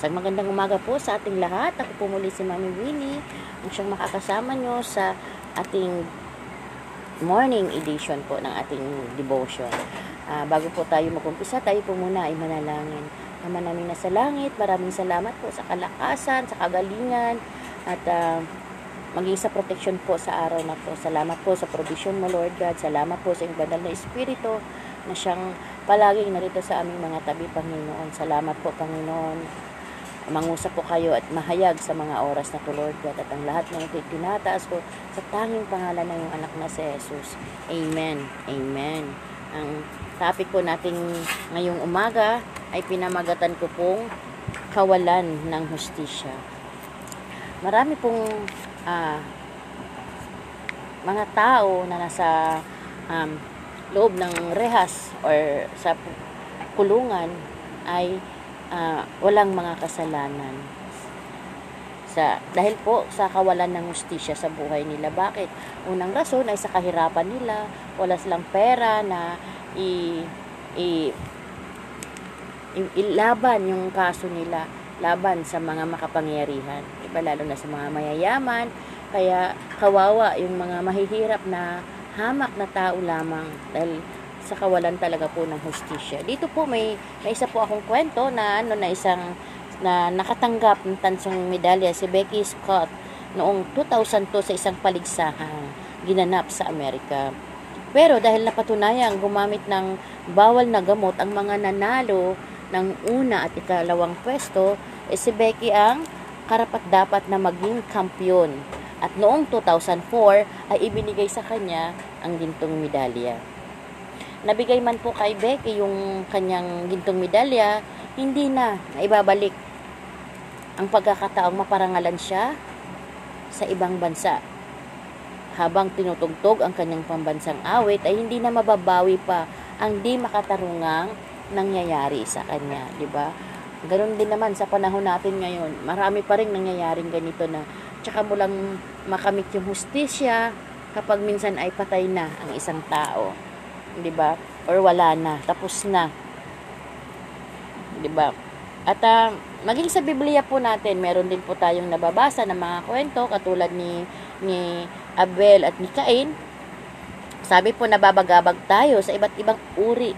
Sa magandang umaga po sa ating lahat. Ako po muli si Mami Winnie. Ang siyang makakasama nyo sa ating morning edition po ng ating devotion. Uh, bago po tayo mag-umpisa, tayo po muna ay manalangin. Ama namin na sa langit, maraming salamat po sa kalakasan, sa kagalingan, at uh, maging sa protection po sa araw na po. Salamat po sa provision mo, Lord God. Salamat po sa iyong banal na Espiritu na siyang palaging narito sa aming mga tabi, Panginoon. Salamat po, Panginoon mangusap po kayo at mahayag sa mga oras na to Lord God at ang lahat ng ito tinataas ko sa tanging pangalan ng iyong anak na si Jesus. Amen. Amen. Ang topic po natin ngayong umaga ay pinamagatan ko pong kawalan ng hustisya. Marami pong uh, mga tao na nasa um, loob ng rehas or sa kulungan ay uh, walang mga kasalanan. Sa, dahil po sa kawalan ng hustisya sa buhay nila. Bakit? Unang rason ay sa kahirapan nila, wala silang pera na i, i, i, ilaban yung kaso nila laban sa mga makapangyarihan. Diba? Lalo na sa mga mayayaman. Kaya kawawa yung mga mahihirap na hamak na tao lamang dahil sa kawalan talaga po ng hustisya. Dito po may, may isa po akong kwento na ano na isang na nakatanggap ng tansong medalya si Becky Scott noong 2002 sa isang paligsahan ginanap sa Amerika. Pero dahil napatunayang gumamit ng bawal na gamot ang mga nanalo ng una at ikalawang pwesto, eh si Becky ang karapat dapat na maging kampyon. At noong 2004 ay ibinigay sa kanya ang gintong medalya. Nabigay man po kay Becky yung kanyang gintong medalya, hindi na naibabalik ang pagkakataong maparangalan siya sa ibang bansa. Habang tinutugtog ang kanyang pambansang awit ay hindi na mababawi pa ang di makatarungang nangyayari sa kanya, di ba? Ganon din naman sa panahon natin ngayon. Marami pa rin nangyayaring ganito na tsaka mo lang makamit yung hustisya kapag minsan ay patay na ang isang tao. 'Di ba? Or wala na, tapos na. 'Di ba? At uh, maging sa Biblia po natin, meron din po tayong nababasa ng mga kwento katulad ni ni Abel at ni Cain. Sabi po nababagabag tayo sa iba't ibang uri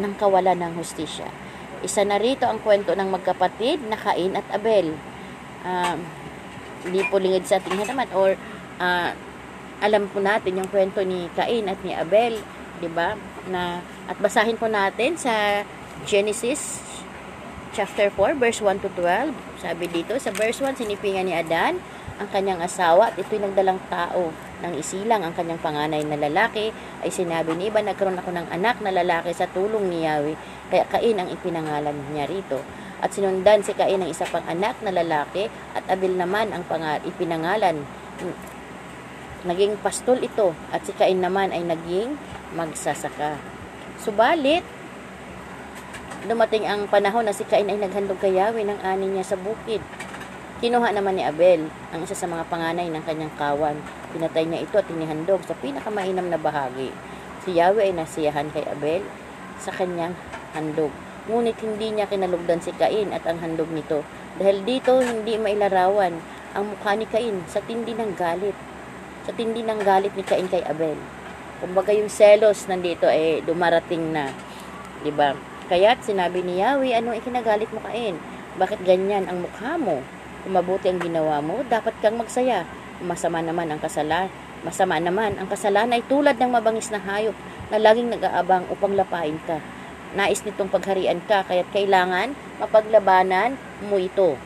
ng kawalan ng hustisya. Isa na rito ang kwento ng magkapatid na Cain at Abel. Um, hindi po lingid sa ating halaman or uh, alam po natin yung kwento ni Cain at ni Abel, 'di ba? Na at basahin po natin sa Genesis chapter 4 verse 1 to 12. Sabi dito sa verse 1 sinipingan ni Adan ang kanyang asawa at ito'y nagdalang tao nang isilang ang kanyang panganay na lalaki ay sinabi ni Iba nagkaroon ako ng anak na lalaki sa tulong ni Yahweh kaya Cain ang ipinangalan niya rito at sinundan si Cain ng isa pang anak na lalaki at Abel naman ang pangal ipinangalan Naging pastol ito at si Cain naman ay naging magsasaka. Subalit, dumating ang panahon na si Cain ay naghandog kay Yahweh ng ani niya sa bukid. Kinuha naman ni Abel ang isa sa mga panganay ng kanyang kawan. Pinatay niya ito at inihandog sa pinakamainam na bahagi. Si Yahweh ay nasiyahan kay Abel sa kanyang handog. Ngunit hindi niya kinalugdan si Cain at ang handog nito. Dahil dito hindi mailarawan ang mukha ni Cain sa tindi ng galit sa tindi ng galit ni Cain kay Abel. Kumbaga yung selos nandito eh dumarating na. 'Di ba? Kaya't sinabi ni Yahweh, ano ikinagalit mo Cain? Bakit ganyan ang mukha mo? Kung mabuti ang ginawa mo, dapat kang magsaya. Masama naman ang kasalan. Masama naman ang kasalanan ay tulad ng mabangis na hayop na laging nag-aabang upang lapain ka. Nais nitong pagharian ka, kaya't kailangan mapaglabanan mo ito.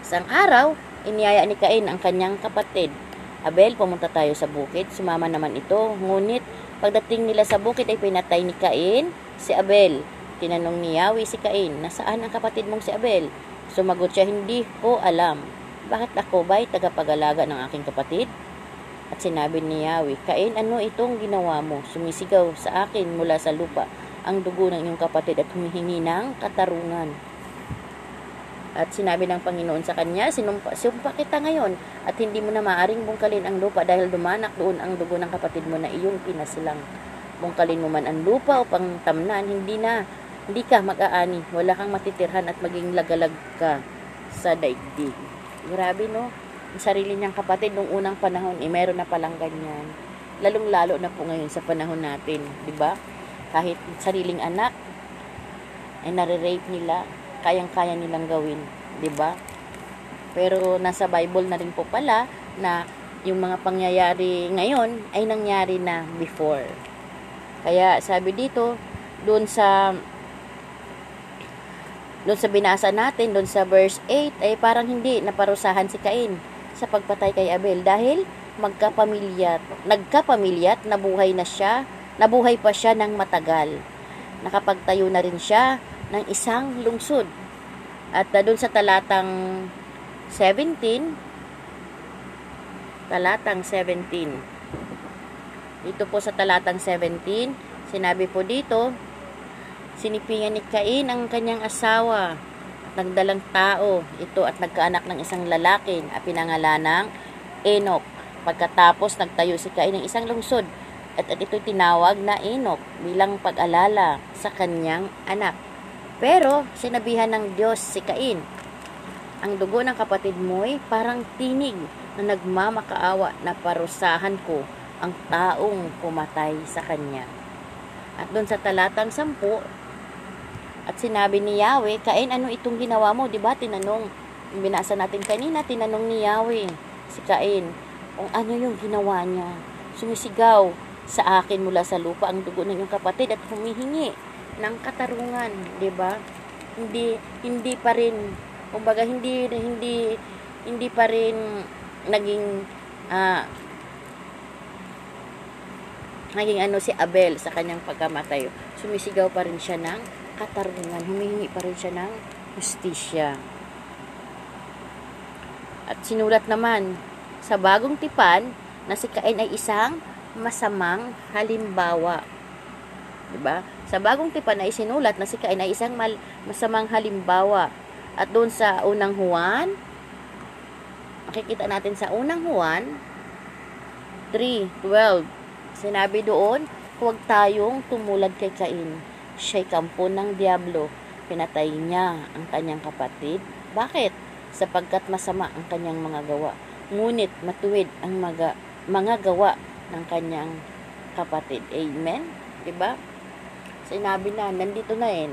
Isang araw, iniyaya ni Cain ang kanyang kapatid Abel, pumunta tayo sa bukid. Sumama naman ito. Ngunit, pagdating nila sa bukid ay pinatay ni Cain si Abel. Tinanong ni Yahweh si Cain, nasaan ang kapatid mong si Abel? Sumagot siya, hindi ko alam. Bakit ako ba'y tagapag-alaga ng aking kapatid? At sinabi ni Yahweh, Cain, ano itong ginawa mo? Sumisigaw sa akin mula sa lupa ang dugo ng iyong kapatid at humihingi ng katarungan. At sinabi ng Panginoon sa kanya, sinumpa, sumpa kita ngayon at hindi mo na maaring bungkalin ang lupa dahil dumanak doon ang dugo ng kapatid mo na iyong pinasilang. Bungkalin mo man ang lupa upang tamnan, hindi na hindi ka mag-aani, wala kang matitirhan at maging lagalag ka sa daigdig. Grabe no, ang sarili niyang kapatid nung unang panahon, eh meron na palang ganyan. Lalong-lalo na po ngayon sa panahon natin, di ba? Kahit sariling anak, ay nare-rape nila, kayang-kaya nilang gawin, di ba? Pero nasa Bible na rin po pala na yung mga pangyayari ngayon ay nangyari na before. Kaya sabi dito, doon sa doon sa binasa natin, doon sa verse 8, ay parang hindi naparusahan si Cain sa pagpatay kay Abel dahil magkapamilyat, nagkapamilyat, nabuhay na siya, nabuhay pa siya ng matagal. Nakapagtayo na rin siya ng isang lungsod. At uh, doon sa talatang 17, talatang 17, dito po sa talatang 17, sinabi po dito, Sinipingan ni Cain ang kanyang asawa at nagdalang tao ito at nagkaanak ng isang lalaki at pinangalan ng Enoch. Pagkatapos nagtayo si Cain ng isang lungsod at, at ito'y tinawag na Enoch bilang pag-alala sa kanyang anak. Pero sinabihan ng Diyos si Cain, ang dugo ng kapatid mo'y parang tinig na nagmamakaawa na parusahan ko ang taong pumatay sa kanya. At doon sa talatang 10, at sinabi ni Yahweh, Kain, ano itong ginawa mo? Diba, tinanong, binasa natin kanina, tinanong ni Yahweh, si Kain, kung ano yung ginawa niya. Sumisigaw sa akin mula sa lupa ang dugo ng iyong kapatid at humihingi ng katarungan, 'di ba? Hindi hindi pa rin kumbaga hindi hindi hindi pa rin naging uh, naging ano si Abel sa kanyang pagkamatay. Sumisigaw pa rin siya ng katarungan, humihingi pa rin siya ng justisya. At sinulat naman sa bagong tipan na si Cain ay isang masamang halimbawa. 'Di ba? Sa bagong tipan ay sinulat na si Cain ay isang mal, masamang halimbawa. At doon sa unang Juan, makikita natin sa unang Juan 3:12. Sinabi doon, huwag tayong tumulad kay Cain siya'y kampo ng Diablo. Pinatay niya ang kanyang kapatid. Bakit? Sapagkat masama ang kanyang mga gawa. Ngunit matuwid ang mga, mga gawa ng kanyang kapatid. Amen? Diba? Sinabi na, nandito na eh,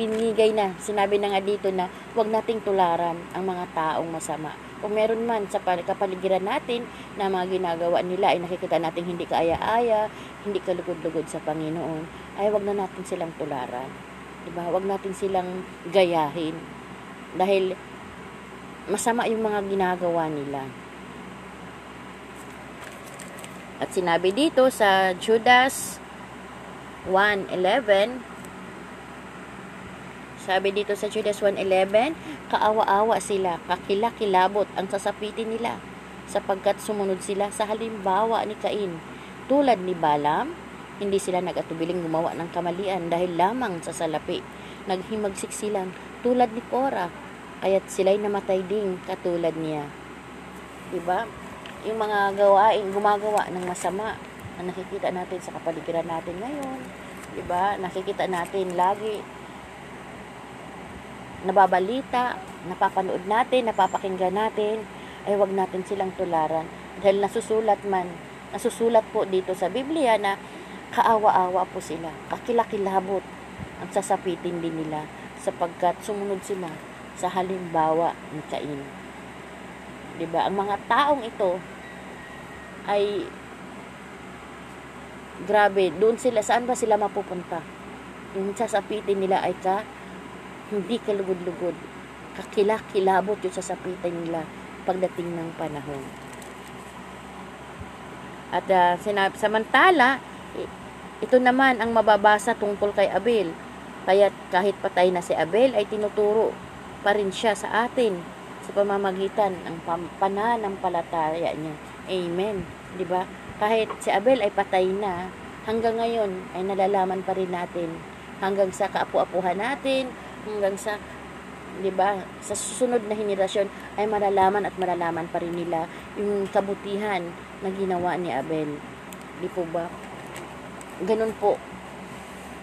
binigay na, sinabi na nga dito na huwag nating tularan ang mga taong masama. Kung meron man sa kapaligiran natin na mga ginagawa nila ay nakikita natin hindi kaaya-aya, hindi kalugod-lugod sa Panginoon, ay wag na natin silang tularan. 'Di ba? Wag natin silang gayahin. Dahil masama yung mga ginagawa nila. At sinabi dito sa Judas 1:11 sabi dito sa Judas 1.11, kaawa-awa sila, kakilakilabot ang sasapitin nila, sapagkat sumunod sila sa halimbawa ni Cain, tulad ni Balaam, hindi sila nagatubiling gumawa ng kamalian dahil lamang sa salapi. Naghimagsik silang tulad ni Cora, kaya't sila'y namatay din katulad niya. Diba? Yung mga gawain, gumagawa ng masama na nakikita natin sa kapaligiran natin ngayon. Diba? Nakikita natin lagi nababalita, napapanood natin, napapakinggan natin, ay wag natin silang tularan. Dahil nasusulat man, nasusulat po dito sa Biblia na kaawa-awa po sila, kakilakilabot ang sasapitin din nila sapagkat sumunod sila sa halimbawa ni Cain. 'Di ba? Ang mga taong ito ay grabe, doon sila saan ba sila mapupunta? Yung sasapitin nila ay ka hindi kalugod-lugod. Kakilakilabot yung sasapitin nila pagdating ng panahon. At uh, sinab- samantala, ito naman ang mababasa tungkol kay Abel. Kaya kahit patay na si Abel ay tinuturo pa rin siya sa atin sa pamamagitan ng pananampalataya niya. Amen. 'Di ba? Kahit si Abel ay patay na, hanggang ngayon ay nalalaman pa rin natin hanggang sa kaapu-apuhan natin, hanggang sa 'di ba? Sa susunod na henerasyon ay malalaman at malalaman pa rin nila yung kabutihan na ginawa ni Abel. Di po ba? ganun po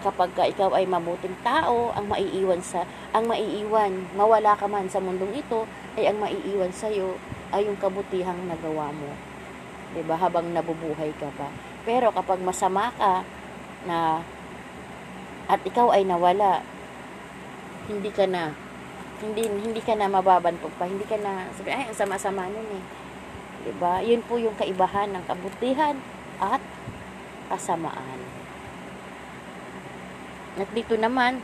kapag ka ikaw ay mabuting tao, ang maiiwan sa ang maiiwan, mawala ka man sa mundong ito, ay ang maiiwan sa iyo ay yung kabutihang nagawa mo. 'Di ba? Habang nabubuhay ka pa. Pero kapag masama ka na at ikaw ay nawala, hindi ka na hindi hindi ka na mababantog pa, hindi ka na sabi ay ang sama-sama nun eh. 'Di ba? Yun po yung kaibahan ng kabutihan at kasamaan. At dito naman,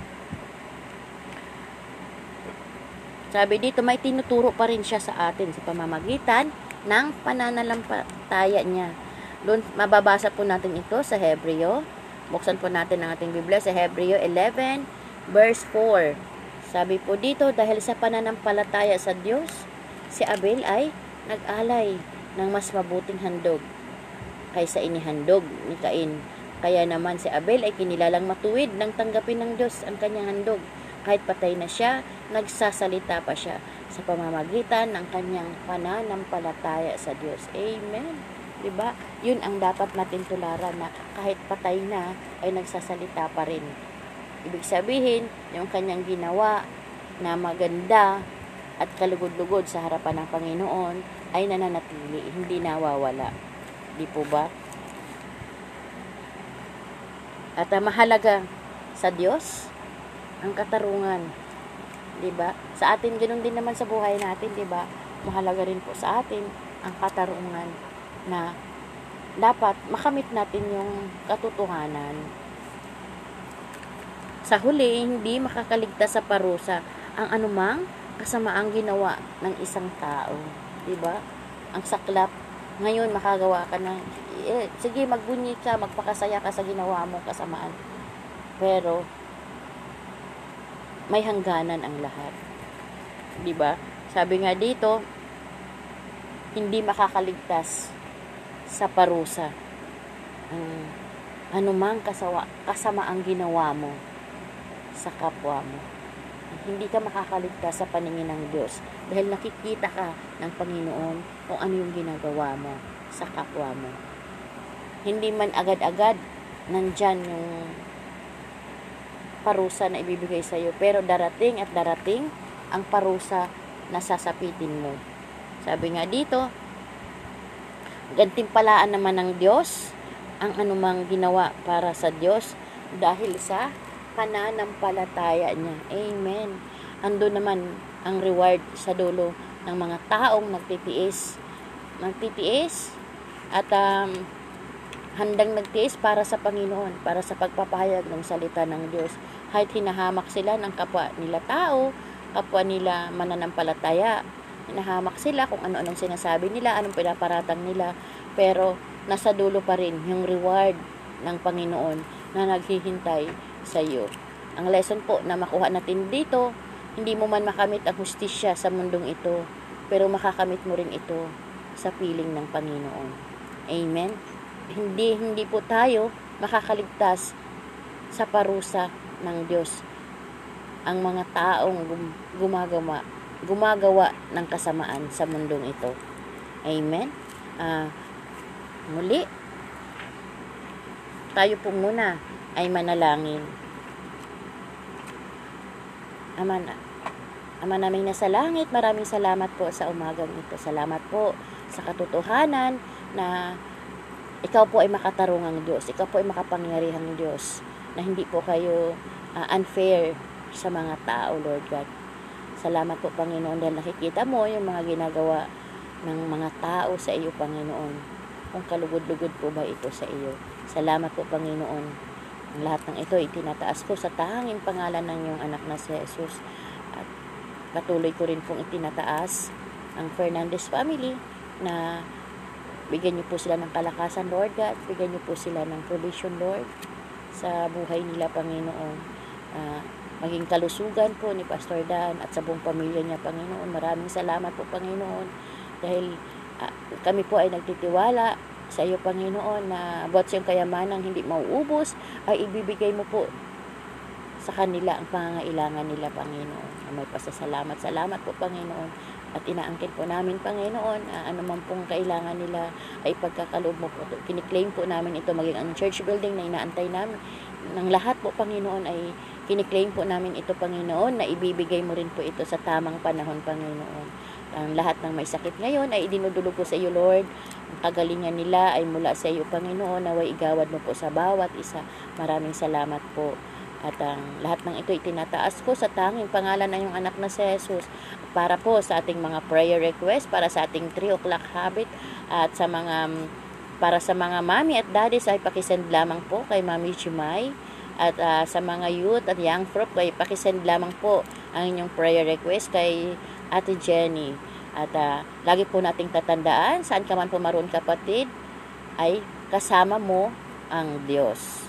sabi dito, may tinuturo pa rin siya sa atin sa pamamagitan ng pananalampataya niya. Doon, mababasa po natin ito sa Hebreo. Buksan po natin ang ating Biblia sa Hebreo 11, verse 4. Sabi po dito, dahil sa pananampalataya sa Diyos, si Abel ay nag-alay ng mas mabuting handog kaysa inihandog ni Cain. Kaya naman si Abel ay kinilalang matuwid nang tanggapin ng Diyos ang kanyang handog. Kahit patay na siya, nagsasalita pa siya sa pamamagitan ng kanyang pananampalataya sa Diyos. Amen. 'Di ba? 'Yun ang dapat natin tularan na kahit patay na ay nagsasalita pa rin. Ibig sabihin, yung kanyang ginawa na maganda at kalugod-lugod sa harapan ng Panginoon ay nananatili, hindi nawawala. Di po ba? At mahalaga sa Diyos ang katarungan. 'Di ba? Sa atin ganoon din naman sa buhay natin, 'di ba? Mahalaga rin po sa atin ang katarungan na dapat makamit natin yung katotohanan. Sa huli, hindi makakaligtas sa parusa ang anumang kasamaang ginawa ng isang tao. 'Di ba? Ang saklap ngayon makagawa ka ng eh, sige magbunyi ka, magpakasaya ka sa ginawa mong kasamaan. Pero may hangganan ang lahat. 'Di ba? Sabi nga dito, hindi makakaligtas sa parusa ang anumang kasawa, kasama ang ginawa mo sa kapwa mo. Hindi ka makakaligtas sa paningin ng Diyos dahil nakikita ka ng Panginoon kung ano yung ginagawa mo sa kapwa mo. Hindi man agad-agad nandyan yung parusa na ibibigay sa iyo. Pero darating at darating ang parusa na sasapitin mo. Sabi nga dito, gantimpalaan naman ng Diyos ang anumang ginawa para sa Diyos dahil sa pananampalataya niya. Amen. Ando naman ang reward sa dulo ng mga taong nagtitiis. Nagtitiis at um, handang nagtiis para sa Panginoon, para sa pagpapahayag ng salita ng Diyos kahit hinahamak sila ng kapwa nila tao, kapwa nila mananampalataya. Hinahamak sila kung ano-anong sinasabi nila, anong pinaparatang nila, pero nasa dulo pa rin yung reward ng Panginoon na naghihintay sa iyo. Ang lesson po na makuha natin dito, hindi mo man makamit ang hustisya sa mundong ito, pero makakamit mo rin ito sa piling ng Panginoon. Amen? Hindi, hindi po tayo makakaligtas sa parusa ng Diyos ang mga taong gumagawa gumagawa ng kasamaan sa mundong ito. Amen. Uh, muli tayo po muna ay manalangin. Ama, Ama namin na sa langit, maraming salamat po sa umagang ito. Salamat po sa katotohanan na ikaw po ay makatarungang Diyos. Ikaw po ay makapangyarihang Diyos na hindi po kayo uh, unfair sa mga tao, Lord God. Salamat po, Panginoon, dahil nakikita mo yung mga ginagawa ng mga tao sa iyo, Panginoon. Kung kalugod-lugod po ba ito sa iyo. Salamat po, Panginoon. Ang lahat ng ito itinataas ko sa tanging pangalan ng iyong anak na si Jesus. At patuloy ko rin pong itinataas ang Fernandez family na bigyan niyo po sila ng kalakasan, Lord God. Bigyan niyo po sila ng provision, Lord sa buhay nila, Panginoon. Uh, maging kalusugan po ni Pastor Dan at sa buong pamilya niya, Panginoon. Maraming salamat po, Panginoon, dahil uh, kami po ay nagtitiwala sa iyo, Panginoon, na buat siyang kayamanang hindi mauubos, ay ibibigay mo po sa kanila ang pangangailangan nila, Panginoon. May pasasalamat. Salamat po, Panginoon at inaangkin po namin, Panginoon, uh, ano man pong kailangan nila ay pagkakaloob mo po. Kiniklaim po namin ito maging ang church building na inaantay namin, ng lahat po, Panginoon, ay kiniklaim po namin ito, Panginoon, na ibibigay mo rin po ito sa tamang panahon, Panginoon. Ang lahat ng may sakit ngayon ay idinudulog ko sa iyo, Lord. Ang kagalingan nila ay mula sa iyo, Panginoon, naway igawad mo po sa bawat isa. Maraming salamat po. At ang lahat ng ito itinataas ko sa tanging pangalan ng iyong anak na si Jesus para po sa ating mga prayer request, para sa ating 3 o'clock habit at sa mga para sa mga mami at daddies ay pakisend lamang po kay Mami Chimay at ah, sa mga youth at young prop ay pakisend lamang po ang inyong prayer request kay Ate Jenny. At ah, lagi po nating tatandaan, saan ka man pumaroon kapatid, ay kasama mo ang Diyos.